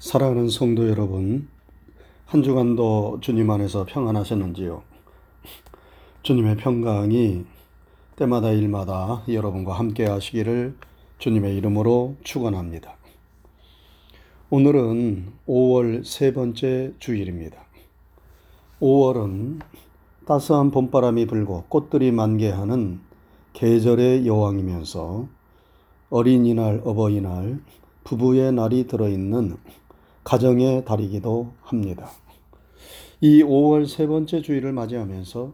사랑하는 성도 여러분, 한 주간도 주님 안에서 평안하셨는지요? 주님의 평강이 때마다 일마다 여러분과 함께 하시기를 주님의 이름으로 축원합니다. 오늘은 5월 세 번째 주일입니다. 5월은 따스한 봄바람이 불고 꽃들이 만개하는 계절의 여왕이면서 어린이날, 어버이날, 부부의 날이 들어있는 가정의 달이기도 합니다. 이 5월 세 번째 주일을 맞이하면서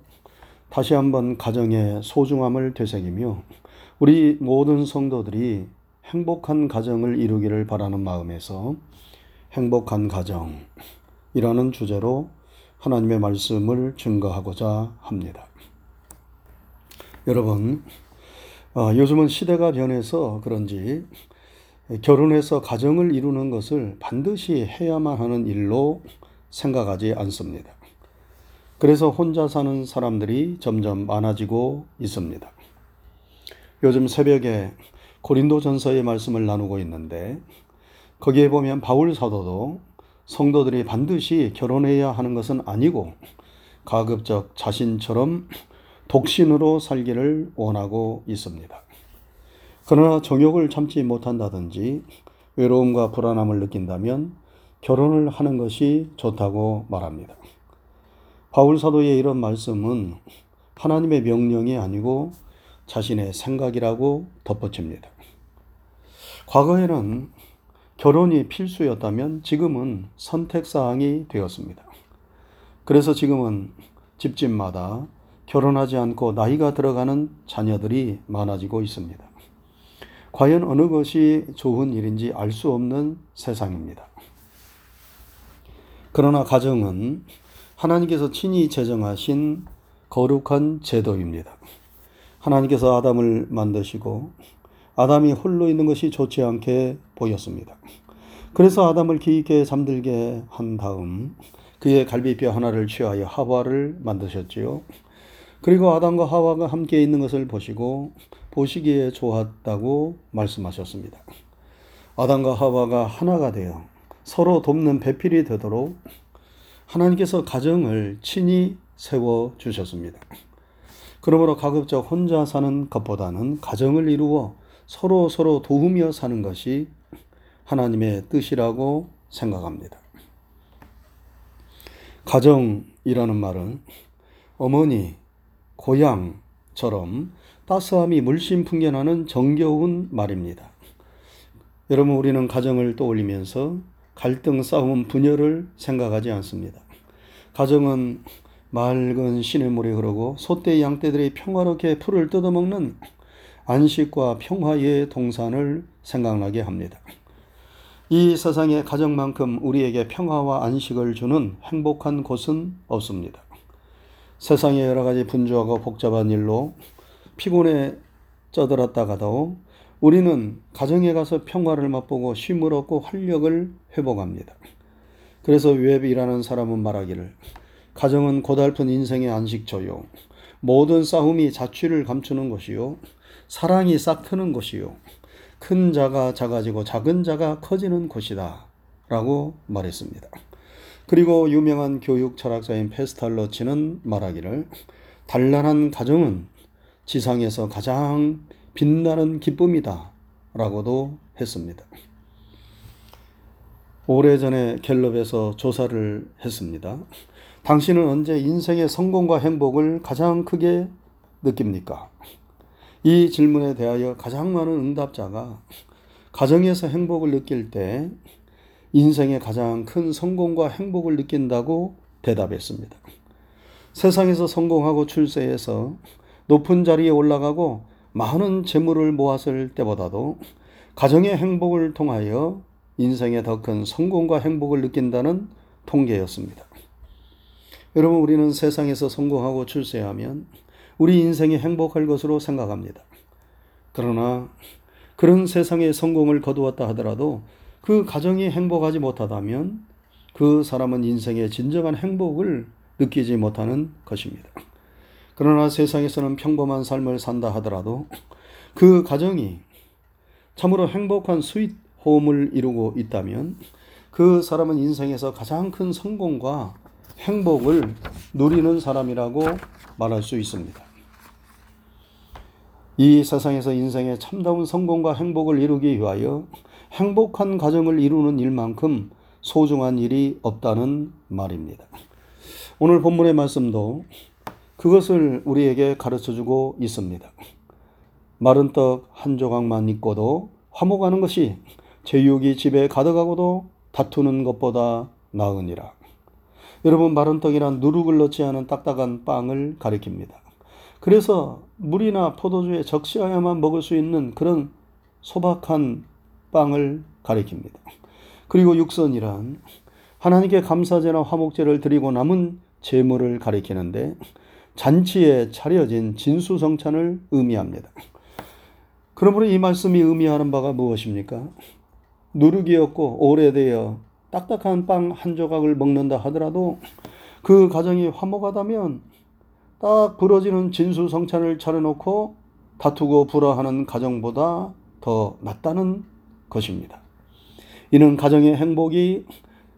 다시 한번 가정의 소중함을 되새기며 우리 모든 성도들이 행복한 가정을 이루기를 바라는 마음에서 행복한 가정이라는 주제로 하나님의 말씀을 증거하고자 합니다. 여러분, 어, 요즘은 시대가 변해서 그런지 결혼해서 가정을 이루는 것을 반드시 해야만 하는 일로 생각하지 않습니다. 그래서 혼자 사는 사람들이 점점 많아지고 있습니다. 요즘 새벽에 고린도 전서의 말씀을 나누고 있는데 거기에 보면 바울 사도도 성도들이 반드시 결혼해야 하는 것은 아니고 가급적 자신처럼 독신으로 살기를 원하고 있습니다. 그러나 정욕을 참지 못한다든지 외로움과 불안함을 느낀다면 결혼을 하는 것이 좋다고 말합니다. 바울 사도의 이런 말씀은 하나님의 명령이 아니고 자신의 생각이라고 덧붙입니다. 과거에는 결혼이 필수였다면 지금은 선택사항이 되었습니다. 그래서 지금은 집집마다 결혼하지 않고 나이가 들어가는 자녀들이 많아지고 있습니다. 과연 어느 것이 좋은 일인지 알 수 없는 세상입니다. 그러나 가정은 하나님께서 친히 제정하신 거룩한 제도입니다. 하나님께서 아담을 만드시고 아담이 홀로 있는 것이 좋지 않게 보였습니다. 그래서 아담을 기있게 잠들게 한 다음 그의 갈비뼈 하나를 취하여 하와를 만드셨지요. 그리고 아담과 하와가 함께 있는 것을 보시고 보시기에 좋았다고 말씀하셨습니다. 아담과 하와가 하나가 되어 서로 돕는 배필이 되도록 하나님께서 가정을 친히 세워 주셨습니다. 그러므로 가급적 혼자 사는 것보다는 가정을 이루어 서로 서로 도우며 사는 것이 하나님의 뜻이라고 생각합니다. 가정이라는 말은 어머니, 고향처럼 따스함이 물씬 풍겨나는 정겨운 말입니다. 여러분, 우리는 가정을 떠올리면서 갈등, 싸움, 분열을 생각하지 않습니다. 가정은 맑은 시냇물이 흐르고 소떼 양떼들이 평화롭게 풀을 뜯어먹는 안식과 평화의 동산을 생각나게 합니다. 이 세상에 가정만큼 우리에게 평화와 안식을 주는 행복한 곳은 없습니다. 세상의 여러 가지 분주하고 복잡한 일로 피곤에 쩌들었다가도 우리는 가정에 가서 평화를 맛보고 쉼을 얻고 활력을 회복합니다. 그래서 웹이라는 사람은 말하기를 가정은 고달픈 인생의 안식처요. 모든 싸움이 자취를 감추는 것이요. 사랑이 싹 트는 것이요. 큰 자가 작아지고 작은 자가 커지는 곳이다. 라고 말했습니다. 그리고 유명한 교육 철학자인 페스탈러치는 말하기를 단란한 가정은 지상에서 가장 빛나는 기쁨이다. 라고도 했습니다. 오래전에 갤럽에서 조사를 했습니다. 당신은 언제 인생의 성공과 행복을 가장 크게 느낍니까? 이 질문에 대하여 가장 많은 응답자가 가정에서 행복을 느낄 때 인생의 가장 큰 성공과 행복을 느낀다고 대답했습니다. 세상에서 성공하고 출세해서 높은 자리에 올라가고 많은 재물을 모았을 때보다도 가정의 행복을 통하여 인생의 더 큰 성공과 행복을 느낀다는 통계였습니다. 여러분, 우리는 세상에서 성공하고 출세하면 우리 인생이 행복할 것으로 생각합니다. 그러나 그런 세상의 성공을 거두었다 하더라도 그 가정이 행복하지 못하다면 그 사람은 인생의 진정한 행복을 느끼지 못하는 것입니다. 그러나 세상에서는 평범한 삶을 산다 하더라도 그 가정이 참으로 행복한 sweet home을 이루고 있다면 그 사람은 인생에서 가장 큰 성공과 행복을 누리는 사람이라고 말할 수 있습니다. 이 세상에서 인생의 참다운 성공과 행복을 이루기 위하여 행복한 가정을 이루는 일만큼 소중한 일이 없다는 말입니다. 오늘 본문의 말씀도 그것을 우리에게 가르쳐 주고 있습니다. 마른 떡 한 조각만 있고도 화목하는 것이 제육이 집에 가득하고도 다투는 것보다 나으니라. 여러분 마른 떡이란 누룩을 넣지 않은 딱딱한 빵을 가리킵니다. 그래서 물이나 포도주에 적시하여만 먹을 수 있는 그런 소박한 빵을 가리킵니다. 그리고 육선이란 하나님께 감사제나 화목제를 드리고 남은 제물을 가리키는데 잔치에 차려진 진수성찬을 의미합니다. 그러므로 이 말씀이 의미하는 바가 무엇입니까? 누룩이었고 오래되어 딱딱한 빵 한 조각을 먹는다 하더라도 그 가정이 화목하다면 딱 부러지는 진수성찬을 차려놓고 다투고 불화하는 가정보다 더 낫다는 것입니다. 이는 가정의 행복이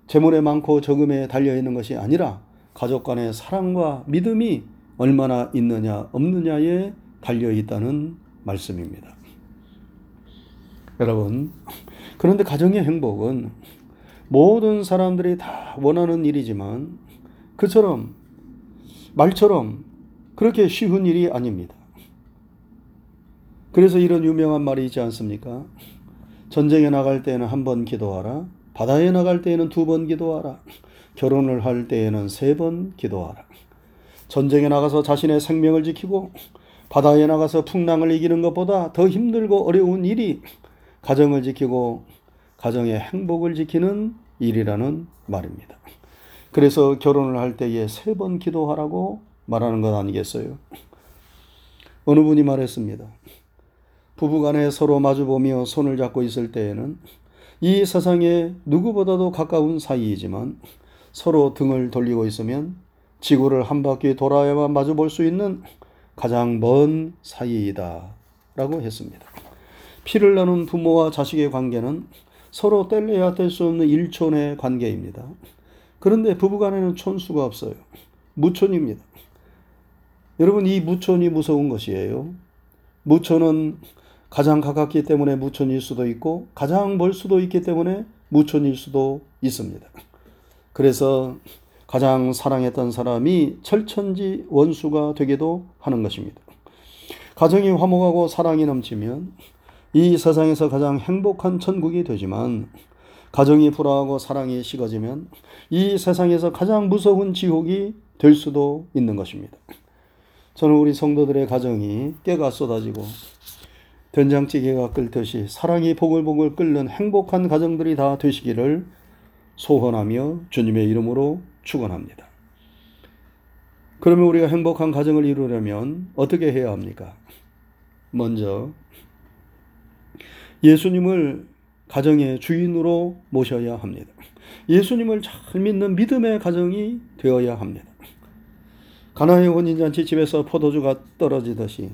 재물에 많고 적음에 달려 있는 것이 아니라 가족 간의 사랑과 믿음이 얼마나 있느냐 없느냐에 달려 있다는 말씀입니다. 여러분, 그런데 가정의 행복은 모든 사람들이 다 원하는 일이지만 그처럼 말처럼 그렇게 쉬운 일이 아닙니다. 그래서 이런 유명한 말이 있지 않습니까? 전쟁에 나갈 때에는 한 번 기도하라. 바다에 나갈 때에는 두 번 기도하라. 결혼을 할 때에는 세 번 기도하라. 전쟁에 나가서 자신의 생명을 지키고 바다에 나가서 풍랑을 이기는 것보다 더 힘들고 어려운 일이 가정을 지키고 가정의 행복을 지키는 일이라는 말입니다. 그래서 결혼을 할 때에 세 번 기도하라고 말하는 것 아니겠어요? 어느 분이 말했습니다. 부부간에 서로 마주보며 손을 잡고 있을 때에는 이 세상에 누구보다도 가까운 사이이지만 서로 등을 돌리고 있으면 지구를 한 바퀴 돌아야만 마주 볼 수 있는 가장 먼 사이이다. 라고 했습니다. 피를 나눈 부모와 자식의 관계는 서로 뗄래야 뗄 수 없는 일촌의 관계입니다. 그런데 부부간에는 촌수가 없어요. 무촌입니다. 여러분, 이 무촌이 무서운 것이에요. 무촌은 가장 가깝기 때문에 무촌일 수도 있고, 가장 멀 수도 있기 때문에 무촌일 수도 있습니다. 그래서 가장 사랑했던 사람이 철천지 원수가 되기도 하는 것입니다. 가정이 화목하고 사랑이 넘치면 이 세상에서 가장 행복한 천국이 되지만 가정이 불화하고 사랑이 식어지면 이 세상에서 가장 무서운 지옥이 될 수도 있는 것입니다. 저는 우리 성도들의 가정이 깨가 쏟아지고 된장찌개가 끓듯이 사랑이 보글보글 끓는 행복한 가정들이 다 되시기를 소원하며 주님의 이름으로 축원합니다. 그러면 우리가 행복한 가정을 이루려면 어떻게 해야 합니까? 먼저 예수님을 가정의 주인으로 모셔야 합니다. 예수님을 잘 믿는 믿음의 가정이 되어야 합니다. 가나의 혼인잔치 집에서 포도주가 떨어지듯이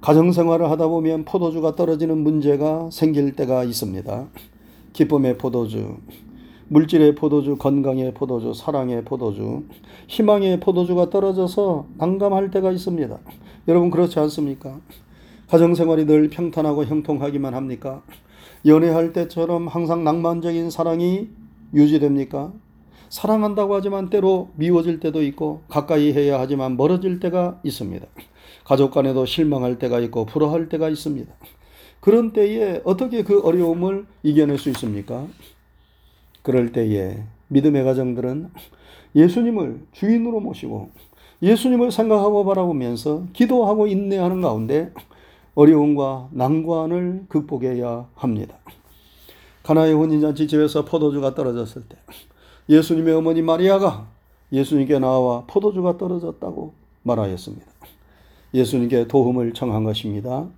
가정 생활을 하다 보면 포도주가 떨어지는 문제가 생길 때가 있습니다. 기쁨의 포도주, 물질의 포도주, 건강의 포도주, 사랑의 포도주, 희망의 포도주가 떨어져서 난감할 때가 있습니다. 여러분 그렇지 않습니까? 가정 생활이 늘 평탄하고 형통하기만 합니까? 연애할 때처럼 항상 낭만적인 사랑이 유지됩니까? 사랑한다고 하지만 때로 미워질 때도 있고 가까이 해야 하지만 멀어질 때가 있습니다. 가족 간에도 실망할 때가 있고 불화할 때가 있습니다. 그런 때에 어떻게 그 어려움을 이겨낼 수 있습니까? 그럴 때에 믿음의 가정들은 예수님을 주인으로 모시고 예수님을 생각하고 바라보면서 기도하고 인내하는 가운데 어려움과 난관을 극복해야 합니다. 가나의 혼인잔치 집에서 포도주가 떨어졌을 때 예수님의 어머니 마리아가 예수님께 나와 포도주가 떨어졌다고 말하였습니다. 예수님께 도움을 청한 것입니다.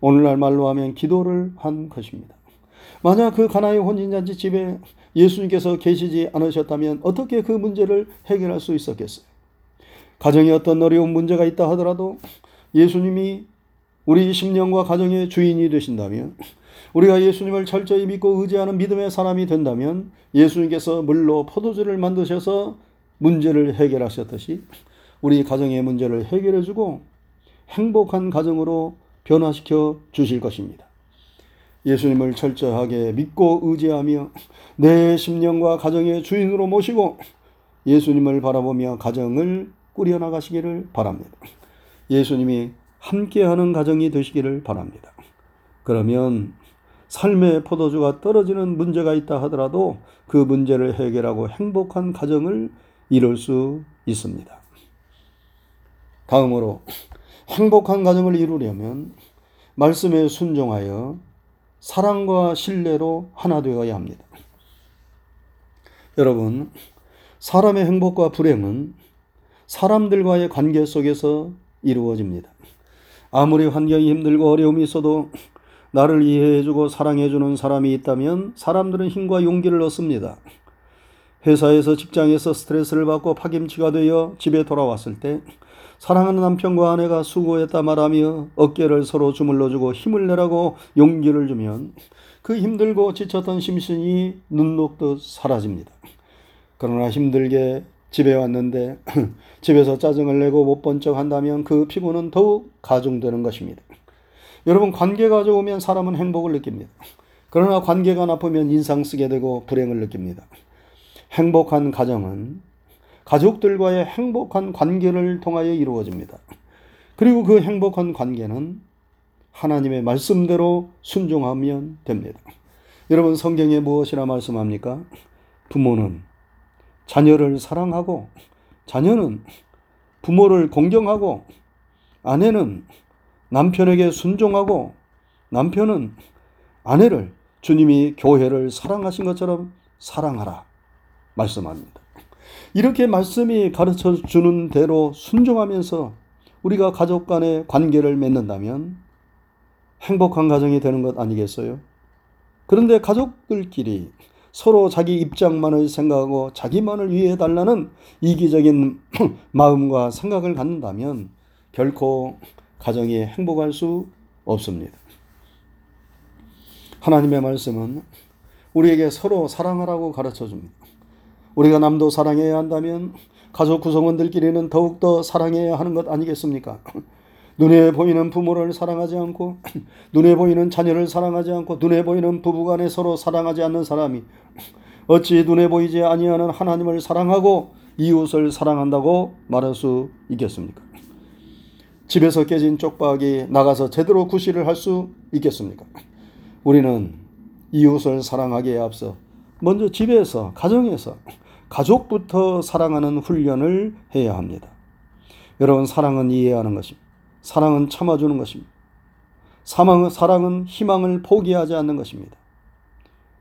오늘날 말로 하면 기도를 한 것입니다. 만약 그 가나의 혼인잔치 집에 예수님께서 계시지 않으셨다면 어떻게 그 문제를 해결할 수 있었겠어요? 가정에 어떤 어려운 문제가 있다 하더라도 예수님이 우리 심령과 가정의 주인이 되신다면 우리가 예수님을 철저히 믿고 의지하는 믿음의 사람이 된다면 예수님께서 물로 포도주를 만드셔서 문제를 해결하셨듯이 우리 가정의 문제를 해결해 주고 행복한 가정으로 변화시켜 주실 것입니다. 예수님을 철저하게 믿고 의지하며 내 심령과 가정의 주인으로 모시고 예수님을 바라보며 가정을 꾸려나가시기를 바랍니다. 예수님이 함께하는 가정이 되시기를 바랍니다. 그러면 삶의 포도주가 떨어지는 문제가 있다 하더라도 그 문제를 해결하고 행복한 가정을 이룰 수 있습니다. 다음으로 행복한 가정을 이루려면 말씀에 순종하여 사랑과 신뢰로 하나 되어야 합니다. 여러분, 사람의 행복과 불행은 사람들과의 관계 속에서 이루어집니다. 아무리 환경이 힘들고 어려움이 있어도 나를 이해해주고 사랑해주는 사람이 있다면 사람들은 힘과 용기를 얻습니다. 회사에서 직장에서 스트레스를 받고 파김치가 되어 집에 돌아왔을 때 사랑하는 남편과 아내가 수고했다 말하며 어깨를 서로 주물러주고 힘을 내라고 용기를 주면 그 힘들고 지쳤던 심신이 눈 녹듯 사라집니다. 그러나 힘들게 집에 왔는데 집에서 짜증을 내고 못 본 척 한다면 그 피곤은 더욱 가중되는 것입니다. 여러분 관계가 좋으면 사람은 행복을 느낍니다. 그러나 관계가 나쁘면 인상 쓰게 되고 불행을 느낍니다. 행복한 가정은 가족들과의 행복한 관계를 통하여 이루어집니다. 그리고 그 행복한 관계는 하나님의 말씀대로 순종하면 됩니다. 여러분 성경에 무엇이라 말씀합니까? 부모는 자녀를 사랑하고 자녀는 부모를 공경하고 아내는 남편에게 순종하고 남편은 아내를 주님이 교회를 사랑하신 것처럼 사랑하라 말씀합니다. 이렇게 말씀이 가르쳐 주는 대로 순종하면서 우리가 가족 간의 관계를 맺는다면 행복한 가정이 되는 것 아니겠어요? 그런데 가족들끼리 서로 자기 입장만을 생각하고 자기만을 위해 달라는 이기적인 마음과 생각을 갖는다면 결코 가정이 행복할 수 없습니다. 하나님의 말씀은 우리에게 서로 사랑하라고 가르쳐 줍니다. 우리가 남도 사랑해야 한다면 가족 구성원들끼리는 더욱더 사랑해야 하는 것 아니겠습니까? 눈에 보이는 부모를 사랑하지 않고 눈에 보이는 자녀를 사랑하지 않고 눈에 보이는 부부간에 서로 사랑하지 않는 사람이 어찌 눈에 보이지 아니하는 하나님을 사랑하고 이웃을 사랑한다고 말할 수 있겠습니까? 집에서 깨진 쪽박이 나가서 제대로 구실을 할 수 있겠습니까? 우리는 이웃을 사랑하기에 앞서 먼저 집에서 가정에서 가족부터 사랑하는 훈련을 해야 합니다. 여러분 사랑은 이해하는 것입니다. 사랑은 참아주는 것입니다. 사랑은, 사랑은 희망을 포기하지 않는 것입니다.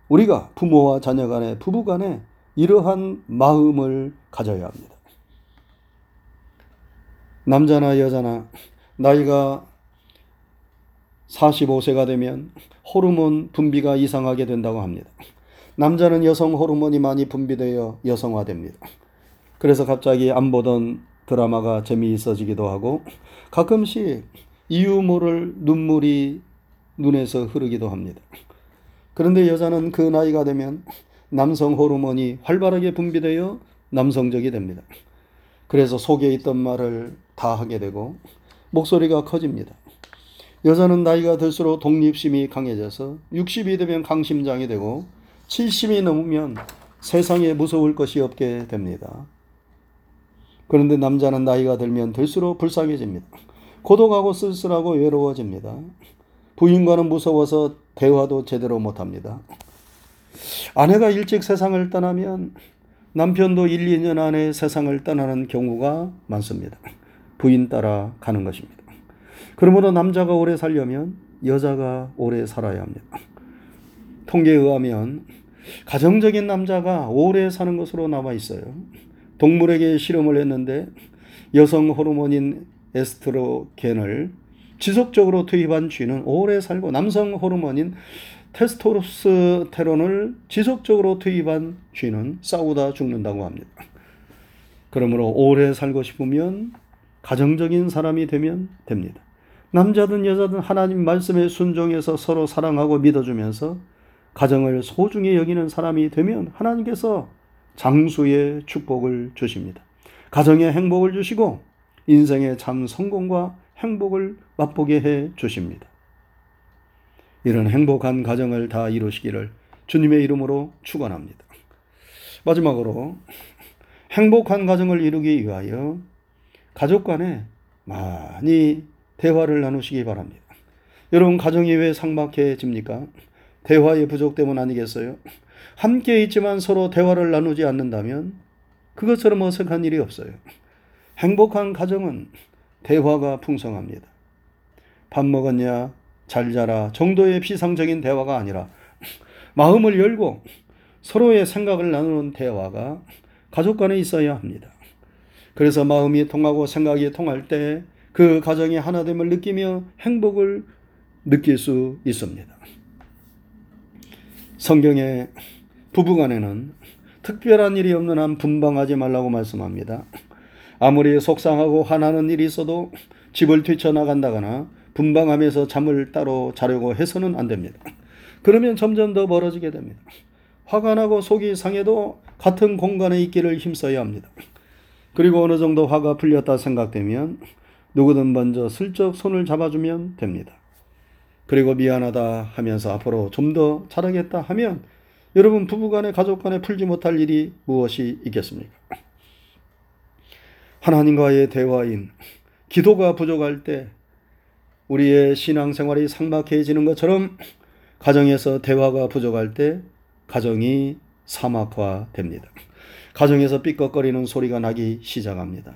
우리가 부모와 자녀 간에 부부 간에 이러한 마음을 가져야 합니다. 남자나 여자나 나이가 45세가 되면 호르몬 분비가 이상하게 된다고 합니다. 남자는 여성 호르몬이 많이 분비되어 여성화됩니다. 그래서 갑자기 안 보던 드라마가 재미있어지기도 하고 가끔씩 이유 모를 눈물이 눈에서 흐르기도 합니다. 그런데 여자는 그 나이가 되면 남성 호르몬이 활발하게 분비되어 남성적이 됩니다. 그래서 속에 있던 말을 다 하게 되고 목소리가 커집니다. 여자는 나이가 들수록 독립심이 강해져서 60이 되면 강심장이 되고 70이 넘으면 세상에 무서울 것이 없게 됩니다. 그런데 남자는 나이가 들면 들수록 불쌍해집니다. 고독하고 쓸쓸하고 외로워집니다. 부인과는 무서워서 대화도 제대로 못합니다. 아내가 일찍 세상을 떠나면 남편도 1, 2년 안에 세상을 떠나는 경우가 많습니다. 부인 따라 가는 것입니다. 그러므로 남자가 오래 살려면 여자가 오래 살아야 합니다. 통계에 의하면 가정적인 남자가 오래 사는 것으로 나와 있어요. 동물에게 실험을 했는데 여성 호르몬인 에스트로겐을 지속적으로 투입한 쥐는 오래 살고 남성 호르몬인 테스토스테론을 지속적으로 투입한 쥐는 싸우다 죽는다고 합니다. 그러므로 오래 살고 싶으면 가정적인 사람이 되면 됩니다. 남자든 여자든 하나님 말씀에 순종해서 서로 사랑하고 믿어주면서 가정을 소중히 여기는 사람이 되면 하나님께서 장수의 축복을 주십니다. 가정의 행복을 주시고 인생의 참 성공과 행복을 맛보게 해 주십니다. 이런 행복한 가정을 다 이루시기를 주님의 이름으로 축원합니다. 마지막으로 행복한 가정을 이루기 위하여 가족 간에 많이 대화를 나누시기 바랍니다. 여러분 가정이 왜 삭막해집니까? 대화의 부족 때문 아니겠어요? 함께 있지만 서로 대화를 나누지 않는다면 그것처럼 어색한 일이 없어요. 행복한 가정은 대화가 풍성합니다. 밥 먹었냐? 잘 자라 정도의 피상적인 대화가 아니라 마음을 열고 서로의 생각을 나누는 대화가 가족 간에 있어야 합니다. 그래서 마음이 통하고 생각이 통할 때 그 가정이 하나됨을 느끼며 행복을 느낄 수 있습니다. 성경에 부부간에는 특별한 일이 없는 한 분방하지 말라고 말씀합니다. 아무리 속상하고 화나는 일이 있어도 집을 뛰쳐나간다거나 분방하면서 잠을 따로 자려고 해서는 안 됩니다. 그러면 점점 더 멀어지게 됩니다. 화가 나고 속이 상해도 같은 공간에 있기를 힘써야 합니다. 그리고 어느 정도 화가 풀렸다 생각되면 누구든 먼저 슬쩍 손을 잡아주면 됩니다. 그리고 미안하다 하면서 앞으로 좀 더 잘하겠다 하면 여러분 부부간에 가족간에 풀지 못할 일이 무엇이 있겠습니까? 하나님과의 대화인 기도가 부족할 때 우리의 신앙생활이 삭막해지는 것처럼 가정에서 대화가 부족할 때 가정이 사막화됩니다. 가정에서 삐걱거리는 소리가 나기 시작합니다.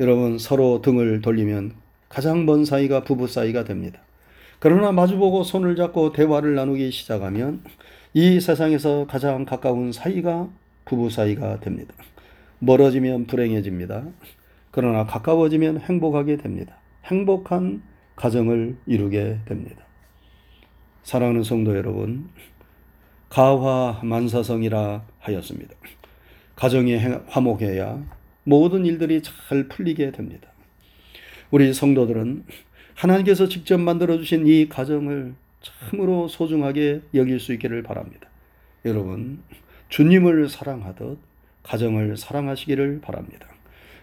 여러분 서로 등을 돌리면 가장 먼 사이가 부부 사이가 됩니다. 그러나 마주보고 손을 잡고 대화를 나누기 시작하면 이 세상에서 가장 가까운 사이가 부부 사이가 됩니다. 멀어지면 불행해집니다. 그러나 가까워지면 행복하게 됩니다. 행복한 가정을 이루게 됩니다. 사랑하는 성도 여러분, 가화 만사성이라 하였습니다. 가정이 화목해야 모든 일들이 잘 풀리게 됩니다. 우리 성도들은 하나님께서 직접 만들어 주신 이 가정을 참으로 소중하게 여길 수 있기를 바랍니다. 여러분, 주님을 사랑하듯 가정을 사랑하시기를 바랍니다.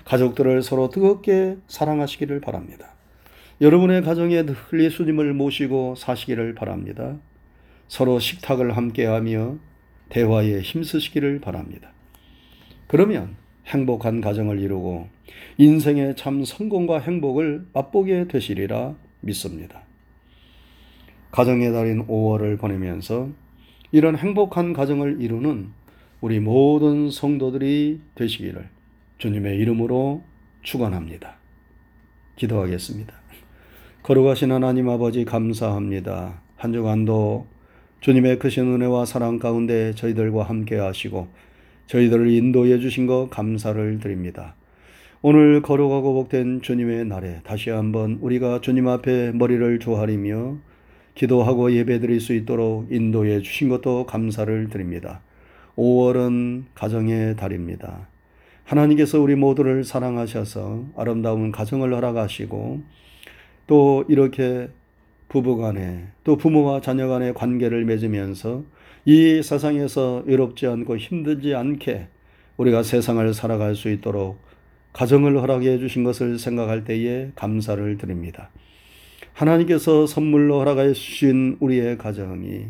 가족들을 서로 뜨겁게 사랑하시기를 바랍니다. 여러분의 가정에 늘 예수님을 모시고 사시기를 바랍니다. 서로 식탁을 함께하며 대화에 힘쓰시기를 바랍니다. 그러면 행복한 가정을 이루고 인생의 참 성공과 행복을 맛보게 되시리라 믿습니다. 가정의 달인 5월을 보내면서 이런 행복한 가정을 이루는 우리 모든 성도들이 되시기를 주님의 이름으로 축원합니다. 기도하겠습니다. 거룩하신 하나님 아버지 감사합니다. 한 주간도 주님의 크신 은혜와 사랑 가운데 저희들과 함께 하시고 저희들을 인도해 주신 것 감사를 드립니다. 오늘 거룩하고 복된 주님의 날에 다시 한번 우리가 주님 앞에 머리를 조아리며 기도하고 예배드릴 수 있도록 인도해 주신 것도 감사를 드립니다. 5월은 가정의 달입니다. 하나님께서 우리 모두를 사랑하셔서 아름다운 가정을 허락하시고 또 이렇게 부부 간에 또 부모와 자녀 간의 관계를 맺으면서 이 세상에서 외롭지 않고 힘들지 않게 우리가 세상을 살아갈 수 있도록 가정을 허락해 주신 것을 생각할 때에 감사를 드립니다. 하나님께서 선물로 허락해 주신 우리의 가정이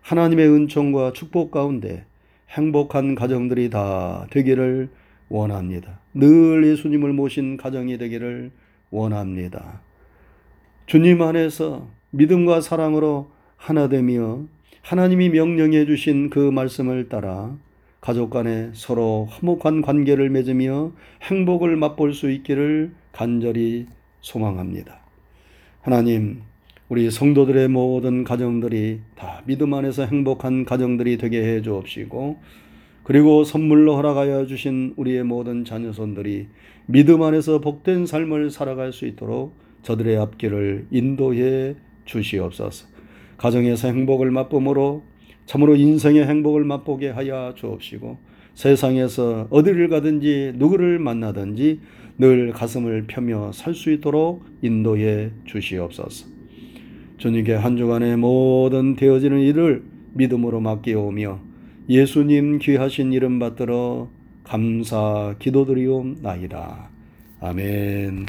하나님의 은총과 축복 가운데 행복한 가정들이 다 되기를 원합니다. 늘 예수님을 모신 가정이 되기를 원합니다. 주님 안에서 믿음과 사랑으로 하나 되며 하나님이 명령해 주신 그 말씀을 따라 가족 간에 서로 화목한 관계를 맺으며 행복을 맛볼 수 있기를 간절히 소망합니다. 하나님, 우리 성도들의 모든 가정들이 다 믿음 안에서 행복한 가정들이 되게 해 주옵시고, 그리고 선물로 허락하여 주신 우리의 모든 자녀손들이 믿음 안에서 복된 삶을 살아갈 수 있도록 저들의 앞길을 인도해 주시옵소서. 가정에서 행복을 맛봄으로 참으로 인생의 행복을 맛보게 하여 주옵시고 세상에서 어디를 가든지 누구를 만나든지 늘 가슴을 펴며 살 수 있도록 인도해 주시옵소서. 주님께 한 주간의 모든 되어지는 일을 믿음으로 맡기오며 예수님 귀하신 이름 받들어 감사 기도드리옵나이다. 아멘.